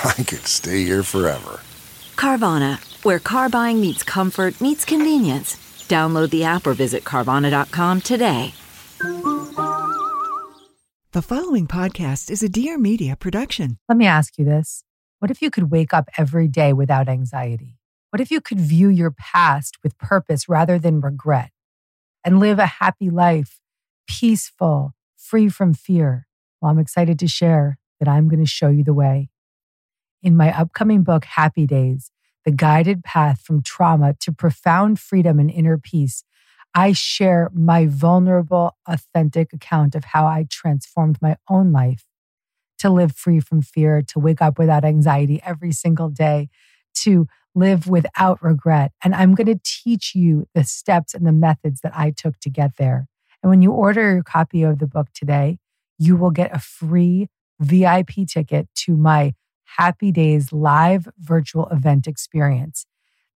I could stay here forever. Carvana, where car buying meets comfort, meets convenience. Download the app or visit Carvana.com today. The following podcast is a Dear Media production. Let me ask you this. What if you could wake up every day without anxiety? What if you could view your past with purpose rather than regret and live a happy life, peaceful, free from fear? Well, I'm excited to share that I'm going to show you the way. In my upcoming book, Happy Days The Guided Path from Trauma to Profound Freedom and Inner Peace, I share my vulnerable, authentic account of how I transformed my own life to live free from fear, to wake up without anxiety every single day, to live without regret. And I'm going to teach you the steps and the methods that I took to get there. And when you order your copy of the book today, you will get a free VIP ticket to my Happy Days live virtual event experience.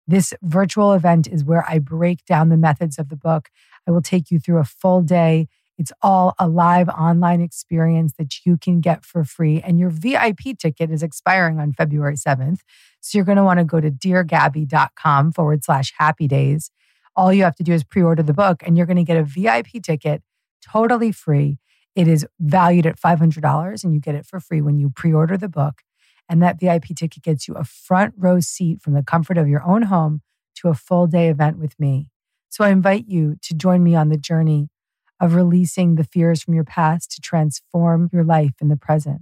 This virtual event is where I break down the methods of the book. I will take you through a full day. It's all a live online experience that you can get for free. And your VIP ticket is expiring on February 7th. So you're going to want to go to deargabby.com forward slash happy days. All you have to do is pre order the book, and you're going to get a VIP ticket totally free. It is valued at $500, and you get it for free when you pre order the book. And that VIP ticket gets you a front row seat from the comfort of your own home to a full day event with me. So I invite you to join me on the journey of releasing the fears from your past to transform your life in the present.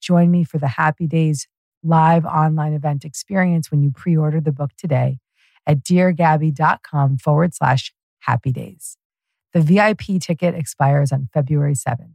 Join me for the Happy Days live online event experience when you pre order the book today at deargabby.com forward slash happy days. The VIP ticket expires on February 7th.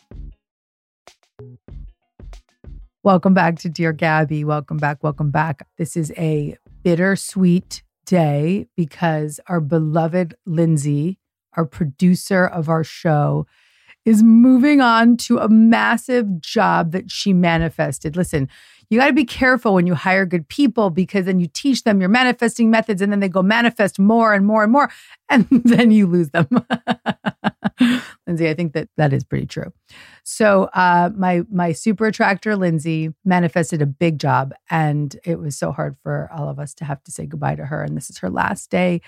Welcome back to Dear Gabby. Welcome back. Welcome back. This is a bittersweet day because our beloved Lindsay, our producer of our show, is moving on to a massive job that she manifested. Listen, you got to be careful when you hire good people because then you teach them your manifesting methods and then they go manifest more and more and more and then you lose them. Lindsay, I think that that is pretty true. So, uh, my my super attractor Lindsay manifested a big job, and it was so hard for all of us to have to say goodbye to her. And this is her last day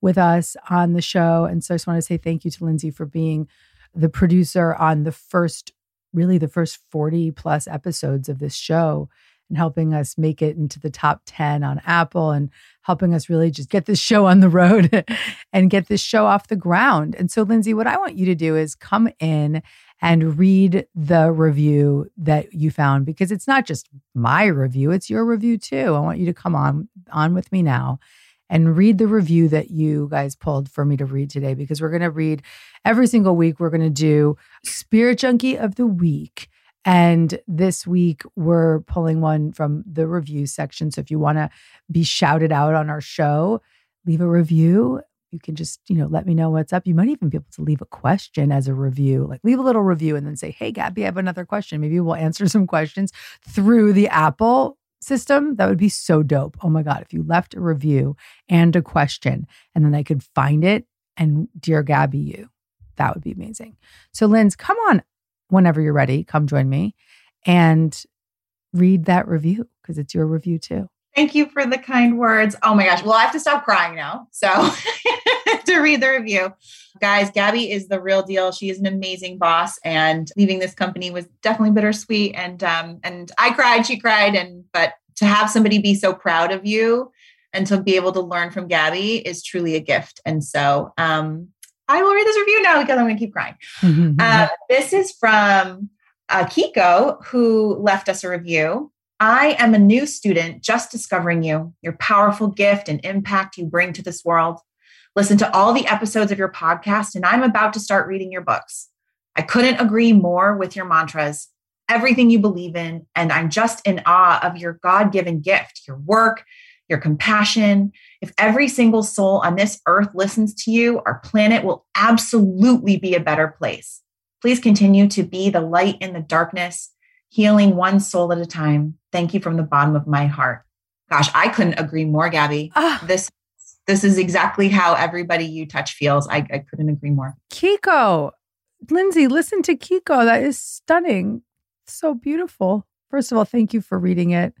with us on the show, and so I just want to say thank you to Lindsay for being the producer on the first, really the first forty plus episodes of this show and helping us make it into the top 10 on Apple and helping us really just get this show on the road and get this show off the ground. And so, Lindsay, what I want you to do is come in and read the review that you found because it's not just my review, it's your review too. I want you to come on on with me now and read the review that you guys pulled for me to read today because we're going to read every single week we're going to do Spirit Junkie of the Week and this week, we're pulling one from the review section. So if you want to be shouted out on our show, leave a review. you can just, you know, let me know what's up. You might even be able to leave a question as a review, like leave a little review and then say, Hey, Gabby, I have another question. Maybe we'll answer some questions through the Apple system. That would be so dope. Oh my God. If you left a review and a question and then I could find it and Dear Gabby, you, that would be amazing. So, Linz, come on whenever you're ready. Come join me and read that review because it's your review too. Thank you for the kind words. Oh my gosh. Well, I have to stop crying now. So to read the review. Guys, Gabby is the real deal. She is an amazing boss and leaving this company was definitely bittersweet. And um, and I cried, she cried, and but to have somebody be so proud of you and to be able to learn from Gabby is truly a gift. And so um I will read this review now because I'm gonna keep crying. Uh, this is from uh, Kiko, who left us a review. I am a new student just discovering you, your powerful gift and impact you bring to this world. Listen to all the episodes of your podcast, and I'm about to start reading your books. I couldn't agree more with your mantras, everything you believe in, and I'm just in awe of your God given gift, your work, your compassion. If every single soul on this earth listens to you, our planet will absolutely be a better place. Please continue to be the light in the darkness, healing one soul at a time. Thank you from the bottom of my heart. Gosh, I couldn't agree more, Gabby. Ah. This this is exactly how everybody you touch feels. I, I couldn't agree more. Kiko, Lindsay, listen to Kiko. That is stunning. So beautiful. First of all, thank you for reading it.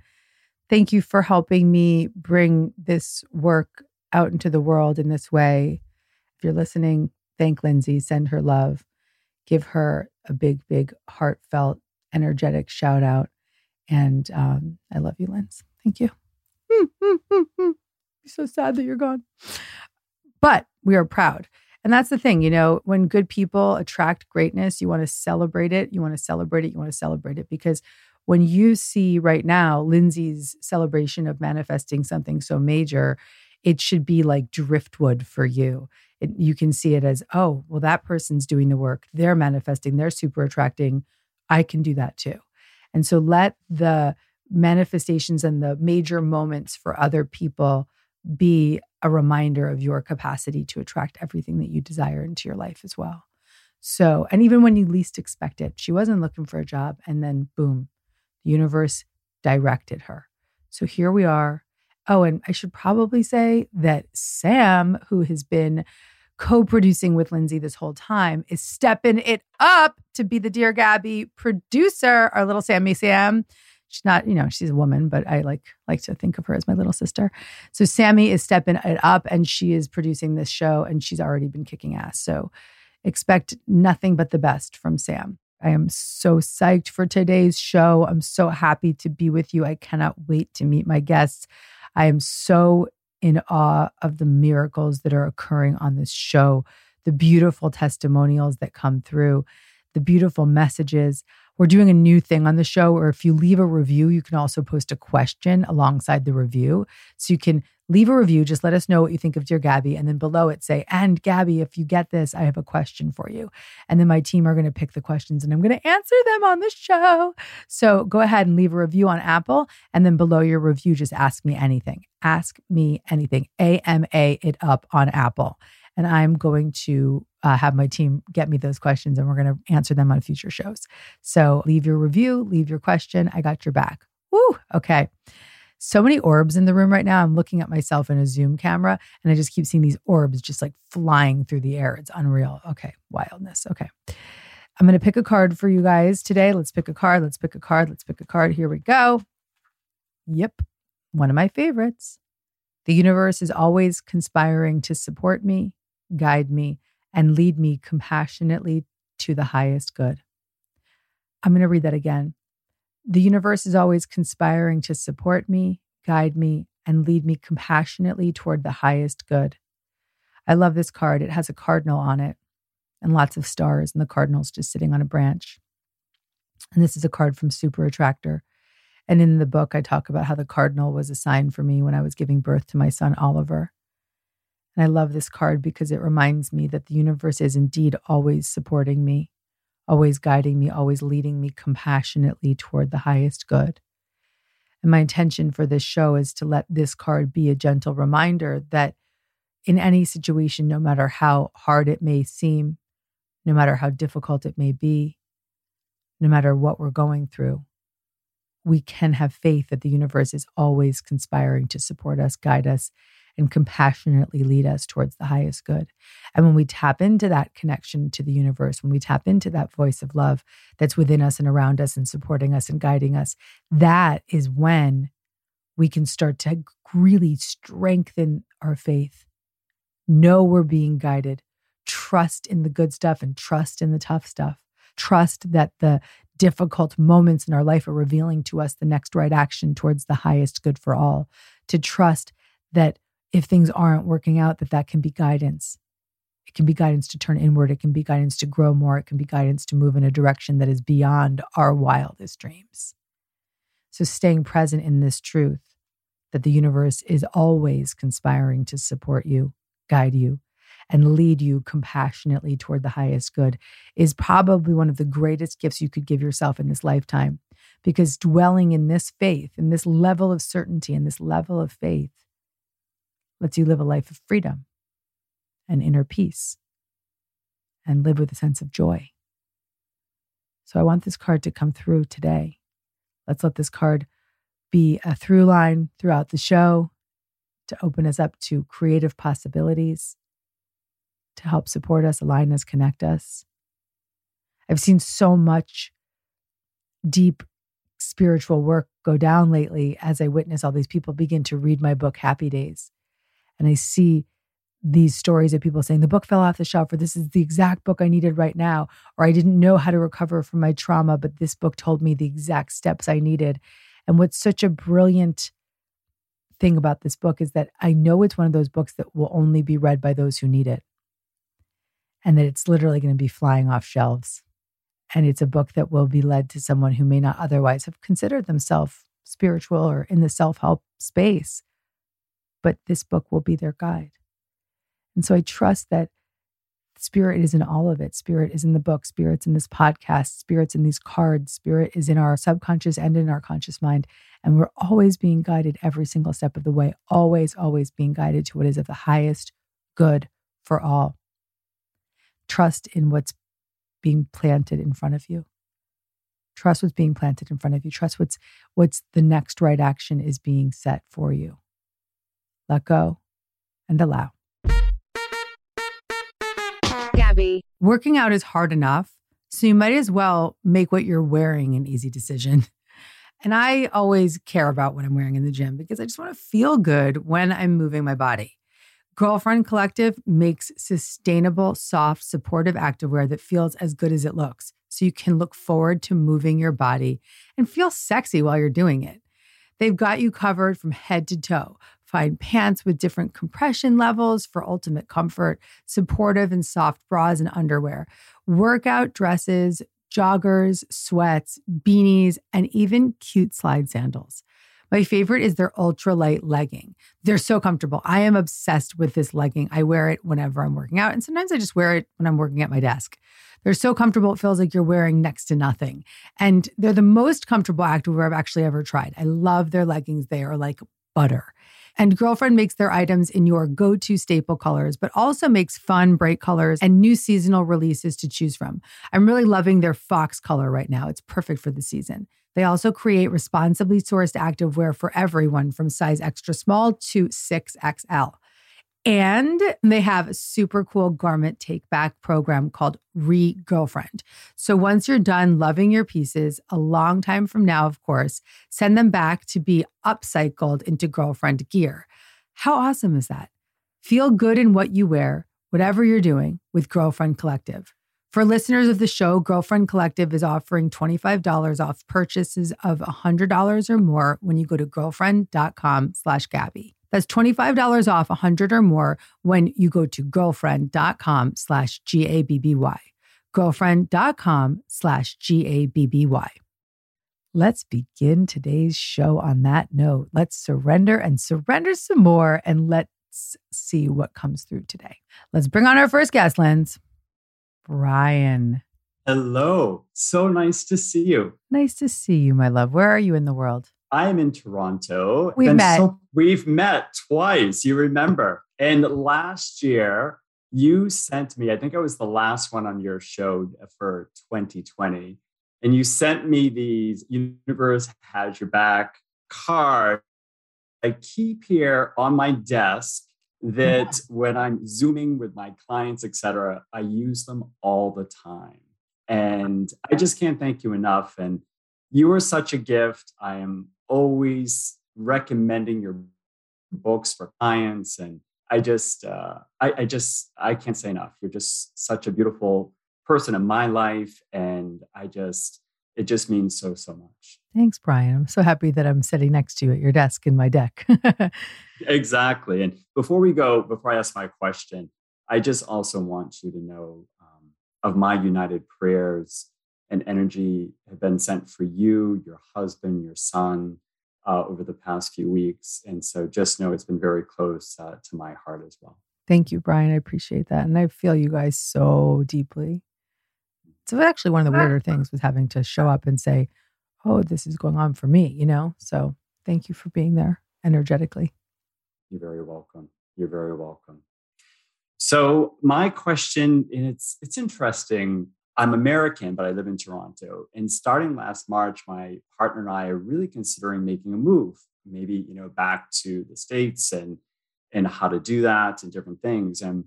Thank you for helping me bring this work out into the world in this way. If you're listening, thank Lindsay, send her love, give her a big, big, heartfelt, energetic shout out. And um, I love you, Lindsay. Thank you. so sad that you're gone. But we are proud. And that's the thing, you know, when good people attract greatness, you want to celebrate it. You want to celebrate it. You want to celebrate it because when you see right now Lindsay's celebration of manifesting something so major, it should be like driftwood for you. It, you can see it as, oh, well, that person's doing the work. They're manifesting, they're super attracting. I can do that too. And so let the manifestations and the major moments for other people be a reminder of your capacity to attract everything that you desire into your life as well. So, and even when you least expect it, she wasn't looking for a job, and then boom, the universe directed her. So here we are. Oh, and I should probably say that Sam, who has been co producing with Lindsay this whole time, is stepping it up to be the Dear Gabby producer, our little Sammy Sam. She's not, you know, she's a woman, but I like like to think of her as my little sister. So Sammy is stepping it up and she is producing this show and she's already been kicking ass. So expect nothing but the best from Sam. I am so psyched for today's show. I'm so happy to be with you. I cannot wait to meet my guests. I am so in awe of the miracles that are occurring on this show, the beautiful testimonials that come through, the beautiful messages. We're doing a new thing on the show or if you leave a review, you can also post a question alongside the review. So you can leave a review, just let us know what you think of Dear Gabby. And then below it, say, And Gabby, if you get this, I have a question for you. And then my team are going to pick the questions and I'm going to answer them on the show. So go ahead and leave a review on Apple. And then below your review, just ask me anything. Ask me anything. AMA it up on Apple. And I'm going to uh, have my team get me those questions and we're going to answer them on future shows. So leave your review, leave your question. I got your back. Woo. Okay. So many orbs in the room right now. I'm looking at myself in a Zoom camera and I just keep seeing these orbs just like flying through the air. It's unreal. Okay. Wildness. Okay. I'm going to pick a card for you guys today. Let's pick a card. Let's pick a card. Let's pick a card. Here we go. Yep. One of my favorites. The universe is always conspiring to support me, guide me, and lead me compassionately to the highest good. I'm going to read that again. The universe is always conspiring to support me, guide me, and lead me compassionately toward the highest good. I love this card. It has a cardinal on it and lots of stars, and the cardinal's just sitting on a branch. And this is a card from Super Attractor. And in the book, I talk about how the cardinal was a sign for me when I was giving birth to my son, Oliver. And I love this card because it reminds me that the universe is indeed always supporting me, always guiding me, always leading me compassionately toward the highest good. And my intention for this show is to let this card be a gentle reminder that in any situation, no matter how hard it may seem, no matter how difficult it may be, no matter what we're going through, we can have faith that the universe is always conspiring to support us, guide us, and compassionately lead us towards the highest good. And when we tap into that connection to the universe, when we tap into that voice of love that's within us and around us and supporting us and guiding us, that is when we can start to really strengthen our faith. Know we're being guided. Trust in the good stuff and trust in the tough stuff. Trust that the difficult moments in our life are revealing to us the next right action towards the highest good for all. To trust that if things aren't working out, that that can be guidance. It can be guidance to turn inward. It can be guidance to grow more. It can be guidance to move in a direction that is beyond our wildest dreams. So, staying present in this truth that the universe is always conspiring to support you, guide you, and lead you compassionately toward the highest good is probably one of the greatest gifts you could give yourself in this lifetime. Because dwelling in this faith, in this level of certainty, in this level of faith, lets you live a life of freedom and inner peace and live with a sense of joy. So I want this card to come through today. Let's let this card be a through line throughout the show to open us up to creative possibilities, to help support us, align us, connect us. I've seen so much deep spiritual work go down lately as I witness all these people begin to read my book, Happy Days. And I see these stories of people saying, the book fell off the shelf, or this is the exact book I needed right now, or I didn't know how to recover from my trauma, but this book told me the exact steps I needed. And what's such a brilliant thing about this book is that I know it's one of those books that will only be read by those who need it and that it's literally going to be flying off shelves. And it's a book that will be led to someone who may not otherwise have considered themselves spiritual or in the self help space. But this book will be their guide. And so I trust that spirit is in all of it. Spirit is in the book, spirit's in this podcast, spirit's in these cards, spirit is in our subconscious and in our conscious mind. And we're always being guided every single step of the way, always, always being guided to what is of the highest good for all. Trust in what's being planted in front of you. Trust what's being planted in front of you. Trust what's what's the next right action is being set for you. Let go and allow. Gabby. Working out is hard enough, so you might as well make what you're wearing an easy decision. And I always care about what I'm wearing in the gym because I just want to feel good when I'm moving my body. Girlfriend Collective makes sustainable, soft, supportive activewear that feels as good as it looks. So you can look forward to moving your body and feel sexy while you're doing it. They've got you covered from head to toe. Pants with different compression levels for ultimate comfort, supportive and soft bras and underwear, workout dresses, joggers, sweats, beanies, and even cute slide sandals. My favorite is their ultralight legging. They're so comfortable. I am obsessed with this legging. I wear it whenever I'm working out, and sometimes I just wear it when I'm working at my desk. They're so comfortable, it feels like you're wearing next to nothing. And they're the most comfortable activewear I've actually ever tried. I love their leggings. They are like butter. And Girlfriend makes their items in your go to staple colors, but also makes fun, bright colors and new seasonal releases to choose from. I'm really loving their fox color right now. It's perfect for the season. They also create responsibly sourced activewear for everyone from size extra small to 6XL. And they have a super cool garment take back program called Re Girlfriend. So once you're done loving your pieces, a long time from now, of course, send them back to be upcycled into girlfriend gear. How awesome is that? Feel good in what you wear, whatever you're doing with Girlfriend Collective. For listeners of the show, Girlfriend Collective is offering $25 off purchases of $100 or more when you go to girlfriend.com slash Gabby. That's $25 off 100 or more when you go to girlfriend.com slash G-A-B-B-Y. Girlfriend.com slash G-A-B-B-Y. Let's begin today's show on that note. Let's surrender and surrender some more and let's see what comes through today. Let's bring on our first guest, Linz. Brian. Hello. So nice to see you. Nice to see you, my love. Where are you in the world? I'm in Toronto. We've and met. So we've met twice. You remember? And last year, you sent me. I think I was the last one on your show for 2020, and you sent me these "Universe Has Your Back" card. I keep here on my desk that when I'm zooming with my clients, etc., I use them all the time. And I just can't thank you enough. And you are such a gift. I am always recommending your books for clients. And I just, uh, I, I just, I can't say enough. You're just such a beautiful person in my life. And I just, it just means so, so much. Thanks, Brian. I'm so happy that I'm sitting next to you at your desk in my deck. exactly. And before we go, before I ask my question, I just also want you to know um, of my united prayers and energy have been sent for you, your husband, your son uh, over the past few weeks. And so just know it's been very close uh, to my heart as well. Thank you, Brian. I appreciate that. And I feel you guys so deeply. It's actually one of the weirder things with having to show up and say, oh, this is going on for me, you know? So thank you for being there energetically. You're very welcome. You're very welcome. So my question, and it's it's interesting. I'm American, but I live in Toronto. And starting last March, my partner and I are really considering making a move, maybe you know back to the states and and how to do that and different things. And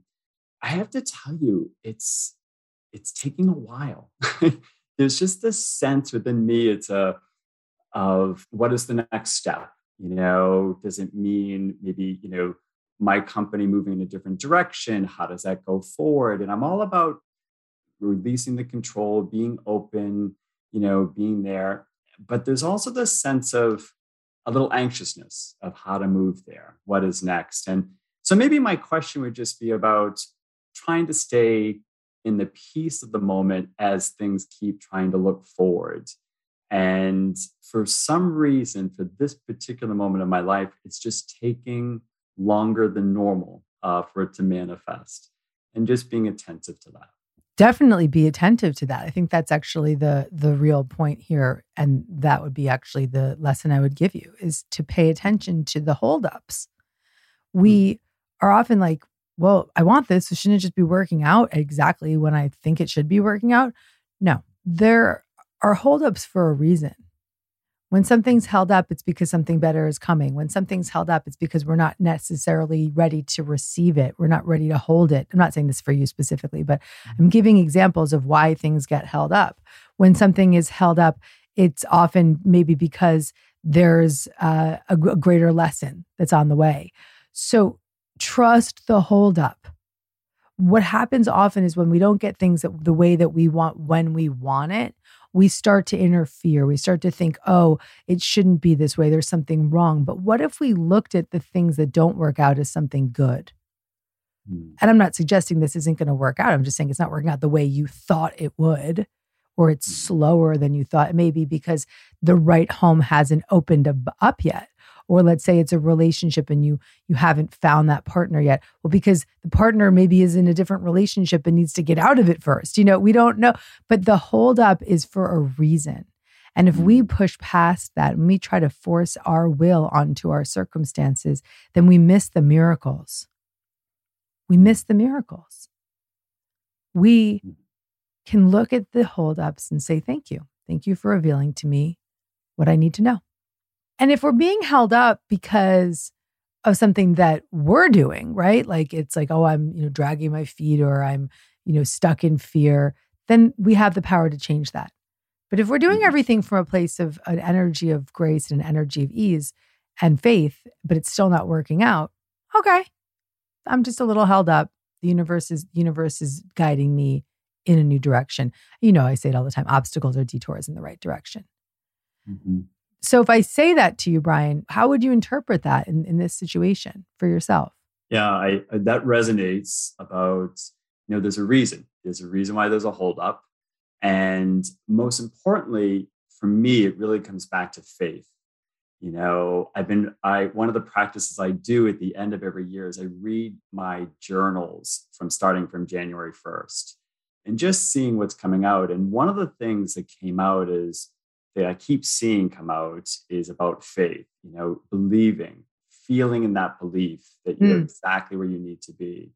I have to tell you, it's it's taking a while. There's just this sense within me. It's a of what is the next step. You know, does it mean maybe you know my company moving in a different direction? How does that go forward? And I'm all about releasing the control, being open, you know, being there. But there's also this sense of a little anxiousness of how to move there, what is next. And so maybe my question would just be about trying to stay in the peace of the moment as things keep trying to look forward. And for some reason, for this particular moment of my life, it's just taking longer than normal uh, for it to manifest and just being attentive to that definitely be attentive to that. I think that's actually the the real point here and that would be actually the lesson i would give you is to pay attention to the holdups. We mm. are often like well i want this so shouldn't it just be working out exactly when i think it should be working out? No. There are holdups for a reason when something's held up, it's because something better is coming. When something's held up, it's because we're not necessarily ready to receive it. We're not ready to hold it. I'm not saying this for you specifically, but mm-hmm. I'm giving examples of why things get held up. When something is held up, it's often maybe because there's uh, a, a greater lesson that's on the way. So trust the holdup. What happens often is when we don't get things that, the way that we want when we want it, we start to interfere. We start to think, oh, it shouldn't be this way. There's something wrong. But what if we looked at the things that don't work out as something good? Hmm. And I'm not suggesting this isn't going to work out. I'm just saying it's not working out the way you thought it would, or it's hmm. slower than you thought. Maybe because the right home hasn't opened up yet or let's say it's a relationship and you you haven't found that partner yet. Well because the partner maybe is in a different relationship and needs to get out of it first you know we don't know. But the hold up is for a reason. And if we mm. push past that and we try to force our will onto our circumstances then we miss the miracles. We miss the miracles. We mm. can look at the holdups and say thank you. Thank you for revealing to me what i need to know and if we're being held up because of something that we're doing, right? Like it's like, oh, I'm, you know, dragging my feet or I'm, you know, stuck in fear, then we have the power to change that. But if we're doing mm-hmm. everything from a place of an energy of grace and an energy of ease and faith, but it's still not working out, okay. I'm just a little held up. The universe is universe is guiding me in a new direction. You know, I say it all the time, obstacles are detours in the right direction. Mm-hmm. So if I say that to you, Brian, how would you interpret that in, in this situation for yourself? Yeah, I, that resonates about, you know, there's a reason. There's a reason why there's a holdup. And most importantly, for me, it really comes back to faith. You know, I've been, I, one of the practices I do at the end of every year is I read my journals from starting from January 1st and just seeing what's coming out. And one of the things that came out is that I keep seeing come out is about faith, you know, believing, feeling in that belief that you're Mm. exactly where you need to be.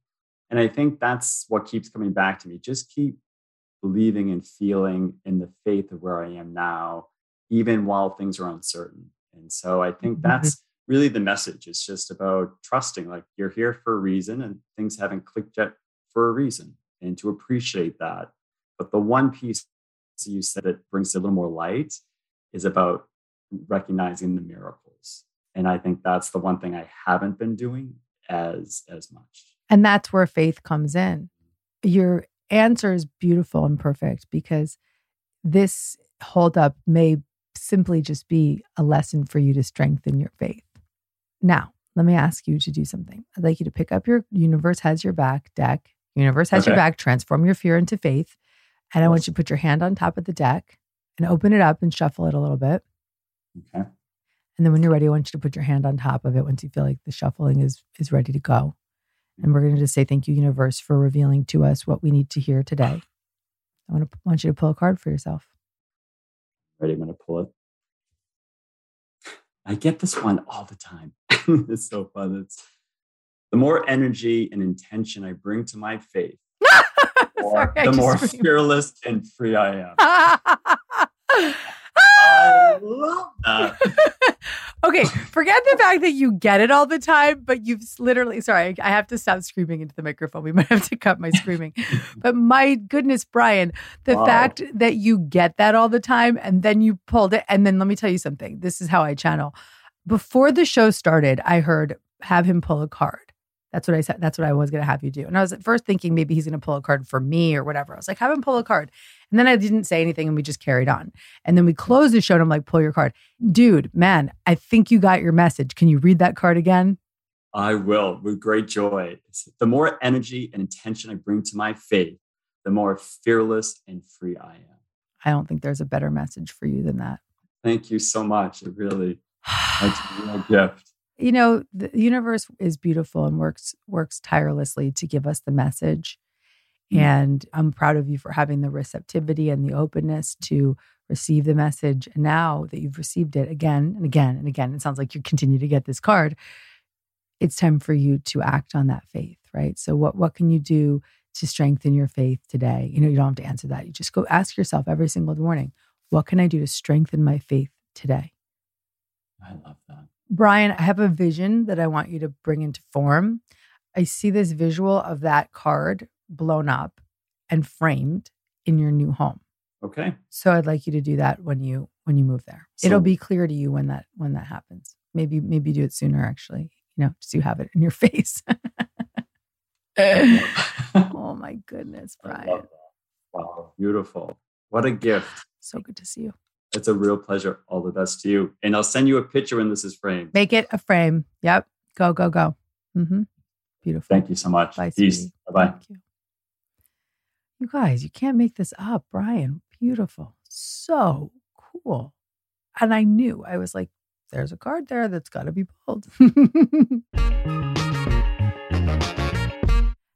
And I think that's what keeps coming back to me. Just keep believing and feeling in the faith of where I am now, even while things are uncertain. And so I think Mhm. that's really the message. It's just about trusting, like you're here for a reason and things haven't clicked yet for a reason, and to appreciate that. But the one piece you said that brings a little more light is about recognizing the miracles. And I think that's the one thing I haven't been doing as as much. And that's where faith comes in. Your answer is beautiful and perfect because this holdup may simply just be a lesson for you to strengthen your faith. Now, let me ask you to do something. I'd like you to pick up your universe has your back deck. Universe has your back, transform your fear into faith. And I want you to put your hand on top of the deck and open it up and shuffle it a little bit. Okay. And then when you're ready, I want you to put your hand on top of it once you feel like the shuffling is is ready to go. And we're going to just say thank you, universe, for revealing to us what we need to hear today. I want to want you to pull a card for yourself. Ready? I'm gonna pull it. I get this one all the time. it's so fun. It's the more energy and intention I bring to my faith, Sorry, the more screamed. fearless and free I am. I love that. okay, forget the fact that you get it all the time, but you've literally, sorry, I have to stop screaming into the microphone. We might have to cut my screaming. but my goodness, Brian, the Wow. fact that you get that all the time and then you pulled it. And then let me tell you something this is how I channel. Before the show started, I heard have him pull a card. That's what I said. That's what I was going to have you do. And I was at first thinking maybe he's going to pull a card for me or whatever. I was like, have him pull a card. And then I didn't say anything and we just carried on. And then we closed the show and I'm like, pull your card. Dude, man, I think you got your message. Can you read that card again? I will with great joy. The more energy and intention I bring to my faith, the more fearless and free I am. I don't think there's a better message for you than that. Thank you so much. It really, that's a real gift. You know the universe is beautiful and works works tirelessly to give us the message. Mm. and i'm proud of you for having the receptivity and the openness to receive the message and now that you've received it again and again and again. It sounds like you continue to get this card. It's time for you to act on that faith right? So what what can you do to strengthen your faith today? You know you don't have to answer that. You just go ask yourself every single morning what can i do to strengthen my faith today? I love that. Brian, I have a vision that I want you to bring into form. I see this visual of that card blown up and framed in your new home. Okay. So I'd like you to do that when you when you move there. It'll be clear to you when that when that happens. Maybe maybe do it sooner actually. You know, so you have it in your face. oh my goodness, Brian. Wow, beautiful. What a gift. So good to see you. It's a real pleasure. All the best to you. And I'll send you a picture when this is framed. Make it a frame. Yep. Go, go, go. Mm-hmm. Beautiful. Thank you so much. Bye, Peace. Bye bye. Thank you. You guys, you can't make this up, Brian. Beautiful. So cool. And I knew, I was like, there's a card there that's got to be pulled.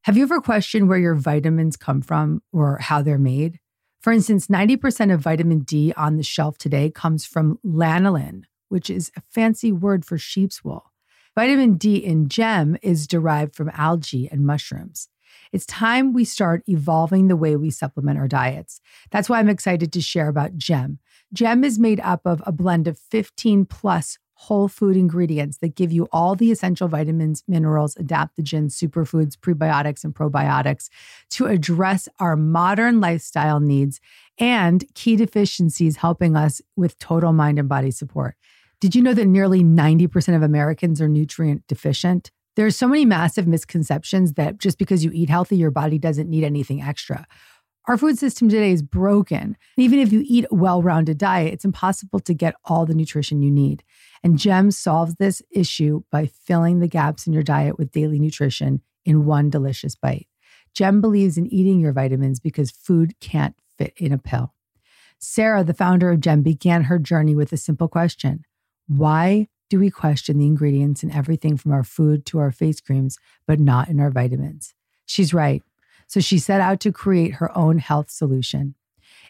Have you ever questioned where your vitamins come from or how they're made? For instance, 90% of vitamin D on the shelf today comes from lanolin, which is a fancy word for sheep's wool. Vitamin D in gem is derived from algae and mushrooms. It's time we start evolving the way we supplement our diets. That's why I'm excited to share about GEM. GEM is made up of a blend of 15 plus whole food ingredients that give you all the essential vitamins, minerals, adaptogens, superfoods, prebiotics, and probiotics to address our modern lifestyle needs and key deficiencies, helping us with total mind and body support. Did you know that nearly 90% of Americans are nutrient deficient? There are so many massive misconceptions that just because you eat healthy, your body doesn't need anything extra. Our food system today is broken. Even if you eat a well rounded diet, it's impossible to get all the nutrition you need. And GEM solves this issue by filling the gaps in your diet with daily nutrition in one delicious bite. GEM believes in eating your vitamins because food can't fit in a pill. Sarah, the founder of GEM, began her journey with a simple question Why do we question the ingredients in everything from our food to our face creams, but not in our vitamins? She's right. So she set out to create her own health solution.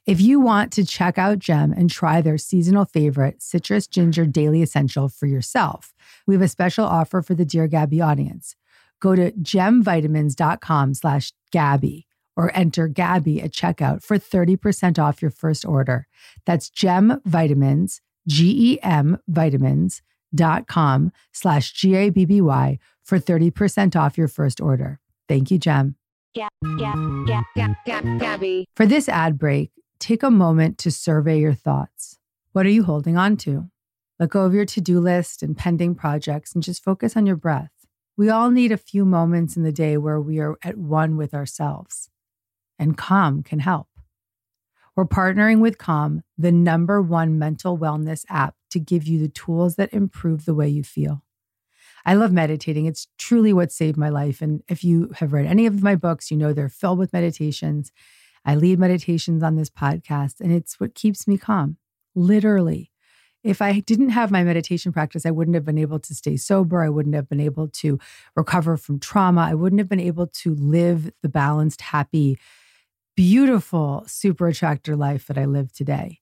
If you want to check out Gem and try their seasonal favorite, Citrus Ginger Daily Essential for yourself, we have a special offer for the Dear Gabby audience. Go to gemvitamins.com slash Gabby or enter Gabby at checkout for 30% off your first order. That's Gem Vitamins, G-E-M Vitamins dot com slash G-A-B-B-Y for 30% off your first order. Thank you, Gem. Gabby. For this ad break, take a moment to survey your thoughts. What are you holding on to? Let go of your to do list and pending projects and just focus on your breath. We all need a few moments in the day where we are at one with ourselves, and Calm can help. We're partnering with Calm, the number one mental wellness app, to give you the tools that improve the way you feel. I love meditating. It's truly what saved my life. And if you have read any of my books, you know they're filled with meditations. I lead meditations on this podcast, and it's what keeps me calm, literally. If I didn't have my meditation practice, I wouldn't have been able to stay sober. I wouldn't have been able to recover from trauma. I wouldn't have been able to live the balanced, happy, beautiful super attractor life that I live today.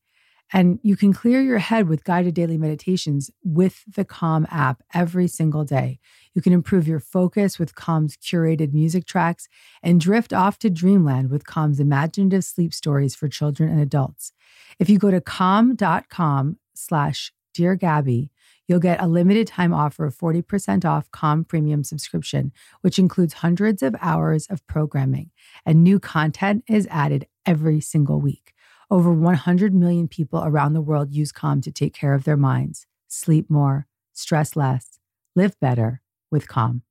And you can clear your head with guided daily meditations with the Calm app every single day. You can improve your focus with Calm's curated music tracks and drift off to dreamland with Calm's imaginative sleep stories for children and adults. If you go to calm.com slash Dear Gabby, you'll get a limited time offer of 40% off Calm Premium subscription, which includes hundreds of hours of programming, and new content is added every single week. Over 100 million people around the world use Calm to take care of their minds, sleep more, stress less, live better with Calm.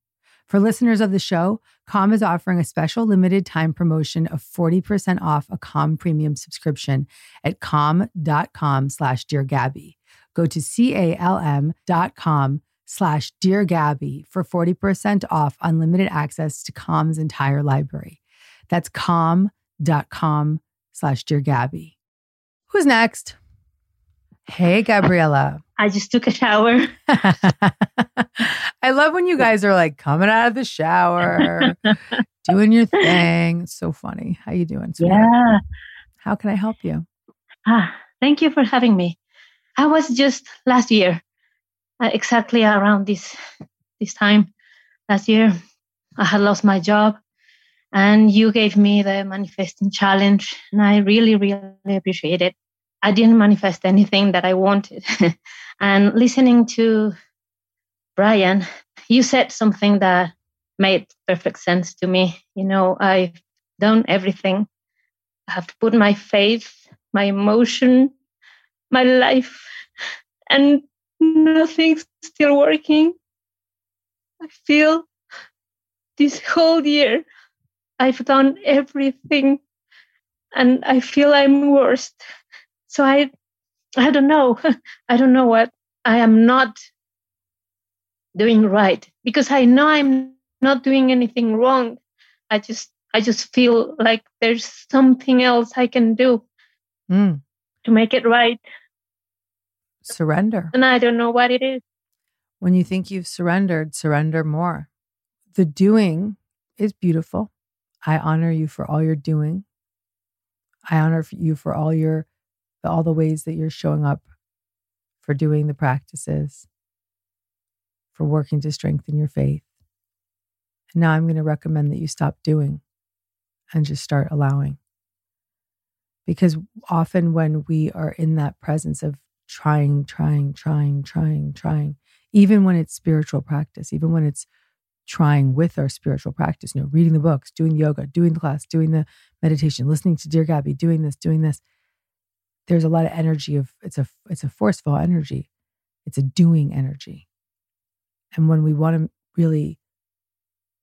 For listeners of the show, Calm is offering a special limited time promotion of 40% off a Calm premium subscription at calm.com slash Dear Gabby. Go to C-A-L-M dot com slash Dear Gabby for 40% off unlimited access to Calm's entire library. That's calm.com slash Dear Gabby. Who's next? Hey, Gabriella. I just took a shower. I love when you guys are like coming out of the shower, doing your thing. It's so funny. How you doing? sweetheart? yeah. How can I help you? Ah, thank you for having me. I was just last year, uh, exactly around this this time last year. I had lost my job, and you gave me the manifesting challenge, and I really, really appreciate it. I didn't manifest anything that I wanted, and listening to Brian, you said something that made perfect sense to me. You know, I've done everything. I have to put my faith, my emotion, my life, and nothing's still working. I feel this whole year I've done everything and I feel I'm worst. So I I don't know. I don't know what I am not doing right because I know I'm not doing anything wrong. I just I just feel like there's something else I can do Mm, to make it right. surrender. And I don't know what it is. When you think you've surrendered, surrender more. The doing is beautiful. I honor you for all you're doing. I honor you for all your all the ways that you're showing up for doing the practices, for working to strengthen your faith. And now I'm going to recommend that you stop doing and just start allowing. Because often when we are in that presence of trying, trying, trying, trying, trying, even when it's spiritual practice, even when it's trying with our spiritual practice, you know, reading the books, doing yoga, doing the class, doing the meditation, listening to Dear Gabby, doing this, doing this. There's a lot of energy of it's a it's a forceful energy. It's a doing energy. And when we want to really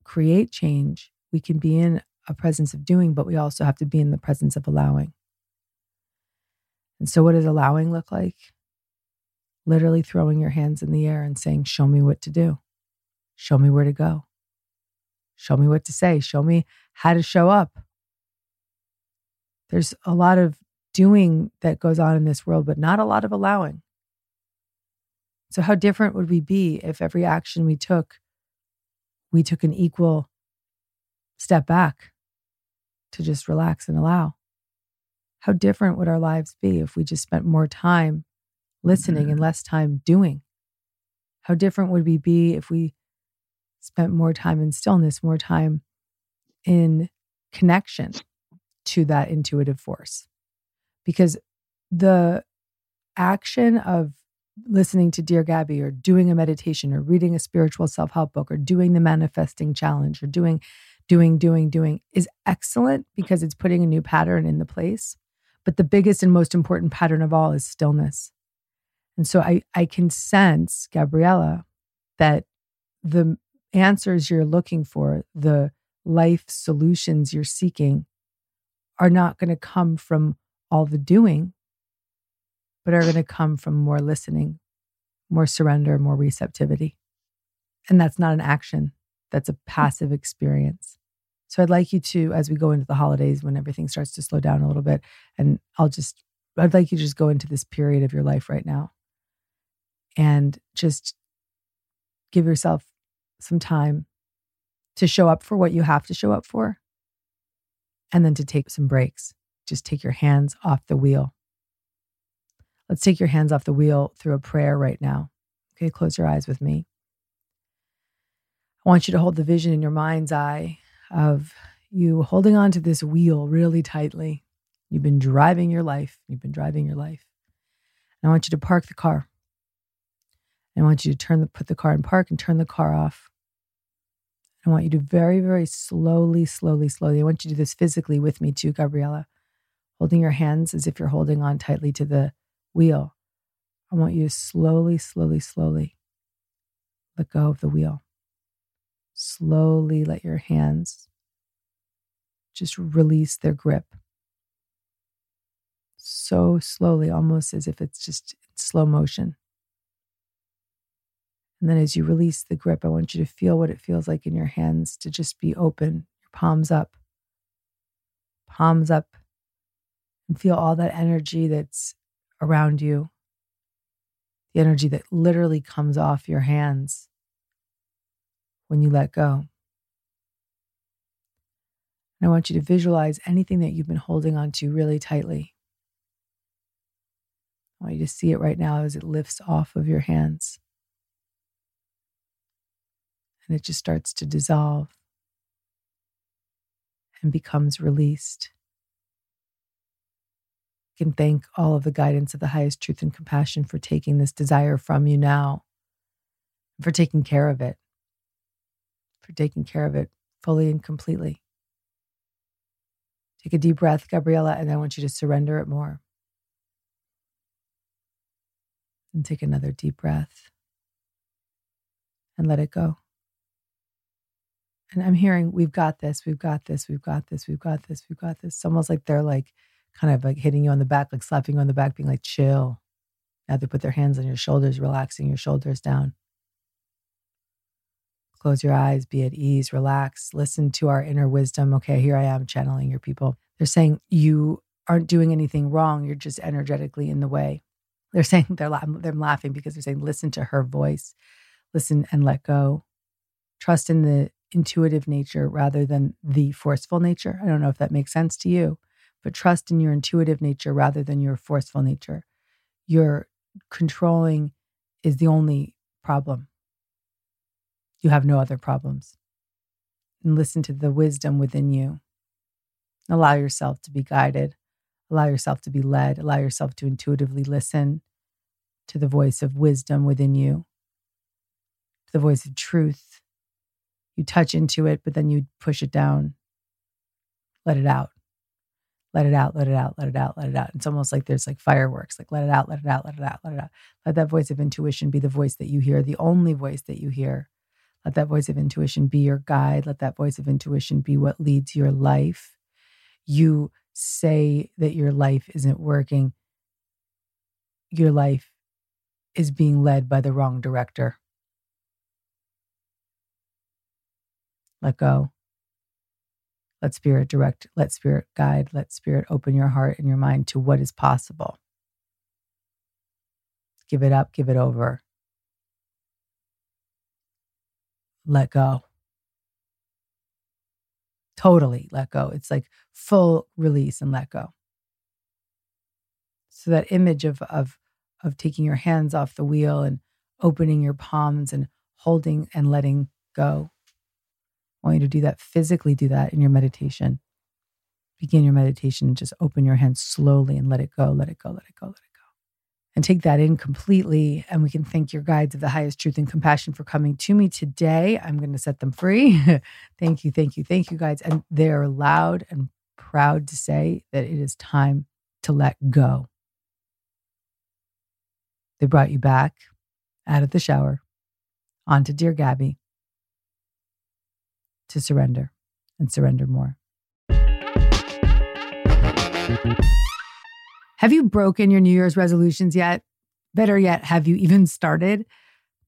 create change, we can be in a presence of doing, but we also have to be in the presence of allowing. And so what does allowing look like? Literally throwing your hands in the air and saying, Show me what to do. Show me where to go. Show me what to say. Show me how to show up. There's a lot of doing that goes on in this world, but not a lot of allowing. So, how different would we be if every action we took, we took an equal step back to just relax and allow? How different would our lives be if we just spent more time listening mm-hmm. and less time doing? How different would we be if we spent more time in stillness, more time in connection to that intuitive force? Because the action of listening to Dear Gabby or doing a meditation or reading a spiritual self help book or doing the manifesting challenge or doing, doing, doing, doing is excellent because it's putting a new pattern in the place. But the biggest and most important pattern of all is stillness. And so I, I can sense, Gabriella, that the answers you're looking for, the life solutions you're seeking, are not going to come from all the doing, but are going to come from more listening, more surrender, more receptivity. And that's not an action, that's a hmm. passive experience. So I'd like you to, as we go into the holidays, when everything starts to slow down a little bit, and I'll just, I'd like you to just go into this period of your life right now and just give yourself some time to show up for what you have to show up for and then to take some breaks. Just take your hands off the wheel. Let's take your hands off the wheel through a prayer right now. Okay, close your eyes with me. I want you to hold the vision in your mind's eye of you holding on to this wheel really tightly. You've been driving your life. You've been driving your life. And I want you to park the car. I want you to turn the put the car in park and turn the car off. I want you to very, very slowly, slowly, slowly. I want you to do this physically with me too, Gabriella. Holding your hands as if you're holding on tightly to the wheel. I want you to slowly, slowly, slowly let go of the wheel. Slowly let your hands just release their grip. So slowly, almost as if it's just slow motion. And then as you release the grip, I want you to feel what it feels like in your hands to just be open, your palms up, palms up, and feel all that energy that's around you, the energy that literally comes off your hands when you let go. And I want you to visualize anything that you've been holding on to really tightly. I want you to see it right now as it lifts off of your hands and it just starts to dissolve and becomes released. You can thank all of the guidance of the highest truth and compassion for taking this desire from you now, for taking care of it, for taking care of it fully and completely. Take a deep breath, Gabriella, and I want you to surrender it more. And take another deep breath and let it go. And I'm hearing, we've got this, we've got this, we've got this, we've got this, we've got this. It's almost like they're like kind of like hitting you on the back, like slapping you on the back, being like, chill. Now they put their hands on your shoulders, relaxing your shoulders down. Close your eyes, be at ease, relax, listen to our inner wisdom. Okay, here I am channeling your people. They're saying you aren't doing anything wrong, you're just energetically in the way. They're saying they're, la- they're laughing because they're saying, listen to her voice, listen and let go. Trust in the intuitive nature rather than the forceful nature. I don't know if that makes sense to you, but trust in your intuitive nature rather than your forceful nature. Your controlling is the only problem. You have no other problems. And listen to the wisdom within you. Allow yourself to be guided. Allow yourself to be led. Allow yourself to intuitively listen to the voice of wisdom within you, to the voice of truth you touch into it, but then you push it down. Let it out. Let it out, let it out, let it out, let it out. It's almost like there's like fireworks, like let it out, let it out, let it out, let it out. Let that voice of intuition be the voice that you hear, the only voice that you hear. Let that voice of intuition be your guide. Let that voice of intuition be what leads your life. You say that your life isn't working, your life is being led by the wrong director. Let go. Let spirit direct, let spirit guide, let spirit open your heart and your mind to what is possible. Give it up, give it over. Let go. Totally let go. It's like full release and let go. So that image of of of taking your hands off the wheel and opening your palms and holding and letting go. I want you to do that physically, do that in your meditation. Begin your meditation, just open your hands slowly and let it go, let it go, let it go, let it go. And take that in completely. And we can thank your guides of the highest truth and compassion for coming to me today. I'm going to set them free. thank you, thank you, thank you, guides. And they're loud and proud to say that it is time to let go. They brought you back out of the shower onto Dear Gabby to surrender and surrender more. Have you broken your New Year's resolutions yet? Better yet, have you even started?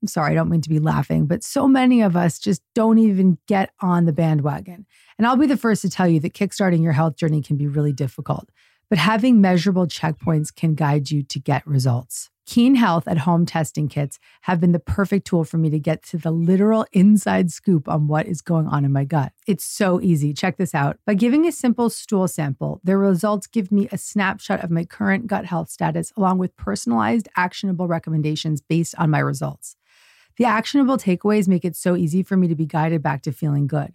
I'm sorry, I don't mean to be laughing, but so many of us just don't even get on the bandwagon. And I'll be the first to tell you that kickstarting your health journey can be really difficult, but having measurable checkpoints can guide you to get results. Kean Health at home testing kits have been the perfect tool for me to get to the literal inside scoop on what is going on in my gut. It's so easy. Check this out. By giving a simple stool sample, their results give me a snapshot of my current gut health status, along with personalized, actionable recommendations based on my results. The actionable takeaways make it so easy for me to be guided back to feeling good.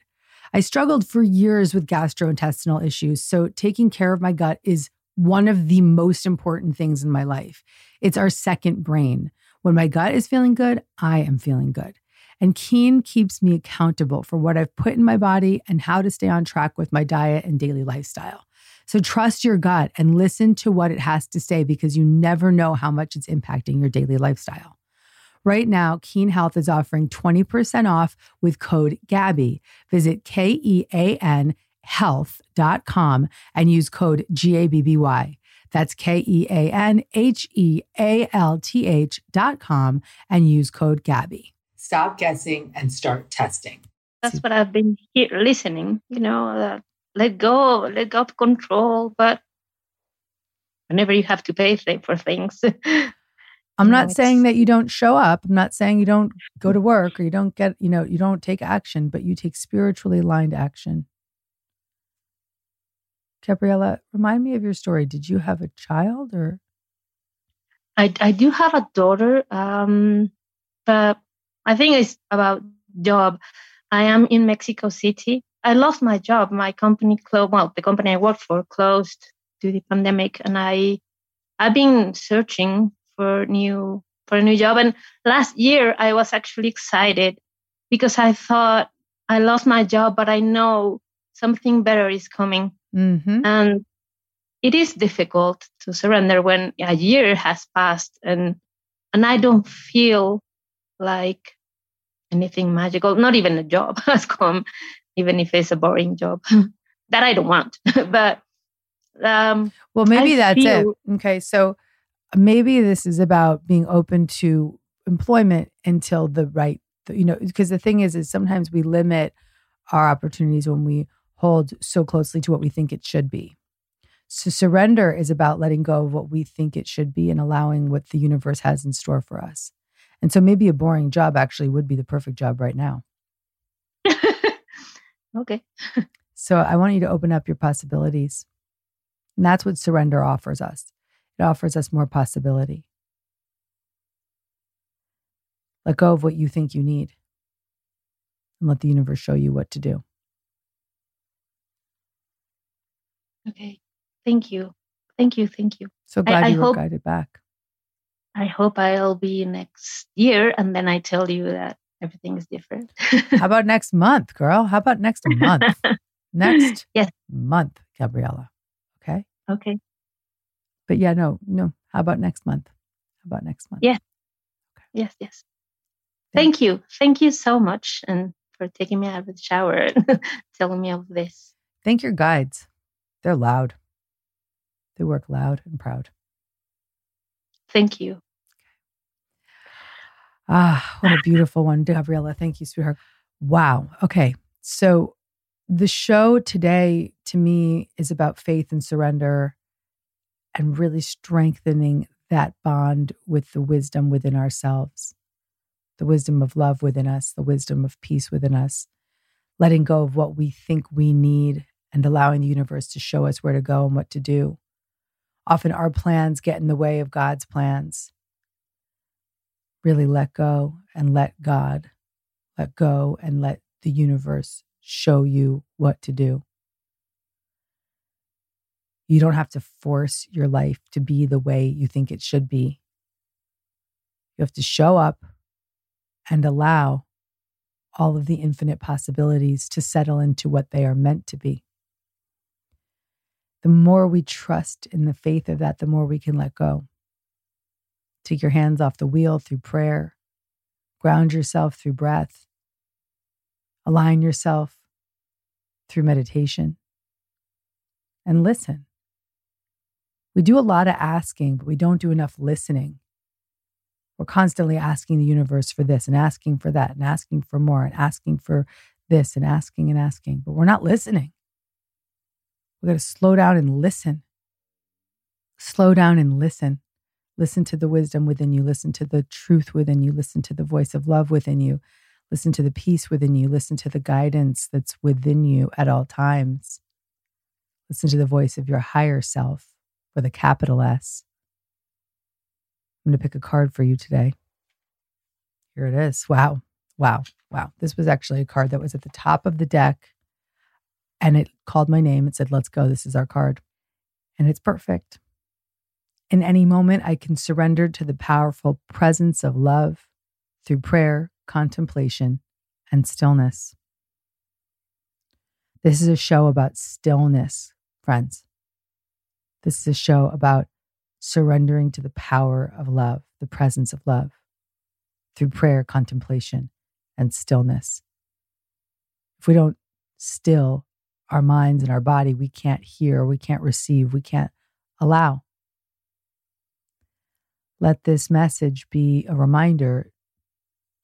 I struggled for years with gastrointestinal issues, so taking care of my gut is one of the most important things in my life. It's our second brain. When my gut is feeling good, I am feeling good. And Kean keeps me accountable for what I've put in my body and how to stay on track with my diet and daily lifestyle. So trust your gut and listen to what it has to say because you never know how much it's impacting your daily lifestyle. Right now, Kean Health is offering 20% off with code GABBY. Visit K E A N health.com and use code GABBY. That's K E A N H E A L T H dot com and use code GABBY. Stop guessing and start testing. That's what I've been here listening, you know, uh, let go, let go of control. But whenever you have to pay for things, I'm not saying that you don't show up. I'm not saying you don't go to work or you don't get, you know, you don't take action, but you take spiritually aligned action. Gabriella, remind me of your story. Did you have a child or? I, I do have a daughter, um, but I think it's about job. I am in Mexico City. I lost my job. My company closed. Well, the company I worked for closed due to the pandemic, and I I've been searching for new for a new job. And last year, I was actually excited because I thought I lost my job, but I know something better is coming. Mm-hmm. And it is difficult to surrender when a year has passed and and I don't feel like anything magical, not even a job has come, even if it's a boring job that I don't want. but um, well, maybe I that's feel, it. Okay, so maybe this is about being open to employment until the right, you know, because the thing is, is sometimes we limit our opportunities when we hold so closely to what we think it should be. So, surrender is about letting go of what we think it should be and allowing what the universe has in store for us. And so, maybe a boring job actually would be the perfect job right now. okay. so, I want you to open up your possibilities. And that's what surrender offers us it offers us more possibility. Let go of what you think you need and let the universe show you what to do. Okay. Thank you. Thank you. Thank you. So glad I, you I were hope, guided back. I hope I'll be next year and then I tell you that everything is different. How about next month, girl? How about next month? next yes. month, Gabriella. Okay. Okay. But yeah, no, no. How about next month? How about next month? Yeah. Okay. Yes, yes. Thank, Thank you. Thank you so much and for taking me out of the shower and telling me all this. Thank your guides. They're loud. They work loud and proud. Thank you. Ah, what a beautiful one, Gabriella. Thank you, sweetheart. Wow. Okay. So the show today to me is about faith and surrender and really strengthening that bond with the wisdom within ourselves, the wisdom of love within us, the wisdom of peace within us, letting go of what we think we need and allowing the universe to show us where to go and what to do. Often our plans get in the way of God's plans. Really let go and let God, let go and let the universe show you what to do. You don't have to force your life to be the way you think it should be. You have to show up and allow all of the infinite possibilities to settle into what they are meant to be. The more we trust in the faith of that, the more we can let go. Take your hands off the wheel through prayer, ground yourself through breath, align yourself through meditation, and listen. We do a lot of asking, but we don't do enough listening. We're constantly asking the universe for this and asking for that and asking for more and asking for this and asking and asking, but we're not listening. We got to slow down and listen. Slow down and listen. Listen to the wisdom within you. Listen to the truth within you. Listen to the voice of love within you. Listen to the peace within you. Listen to the guidance that's within you at all times. Listen to the voice of your higher self with a capital S. I'm going to pick a card for you today. Here it is. Wow. Wow. Wow. This was actually a card that was at the top of the deck and it called my name. It said, Let's go. This is our card. And it's perfect. In any moment, I can surrender to the powerful presence of love through prayer, contemplation, and stillness. This is a show about stillness, friends. This is a show about surrendering to the power of love, the presence of love, through prayer, contemplation, and stillness. If we don't still our minds and our body, we can't hear, we can't receive, we can't allow. Let this message be a reminder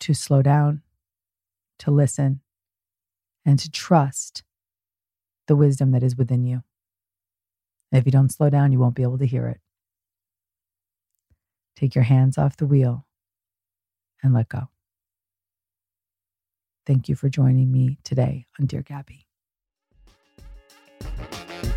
to slow down, to listen, and to trust the wisdom that is within you. if you don't slow down, you won't be able to hear it. Take your hands off the wheel and let go. Thank you for joining me today on Dear Gabby.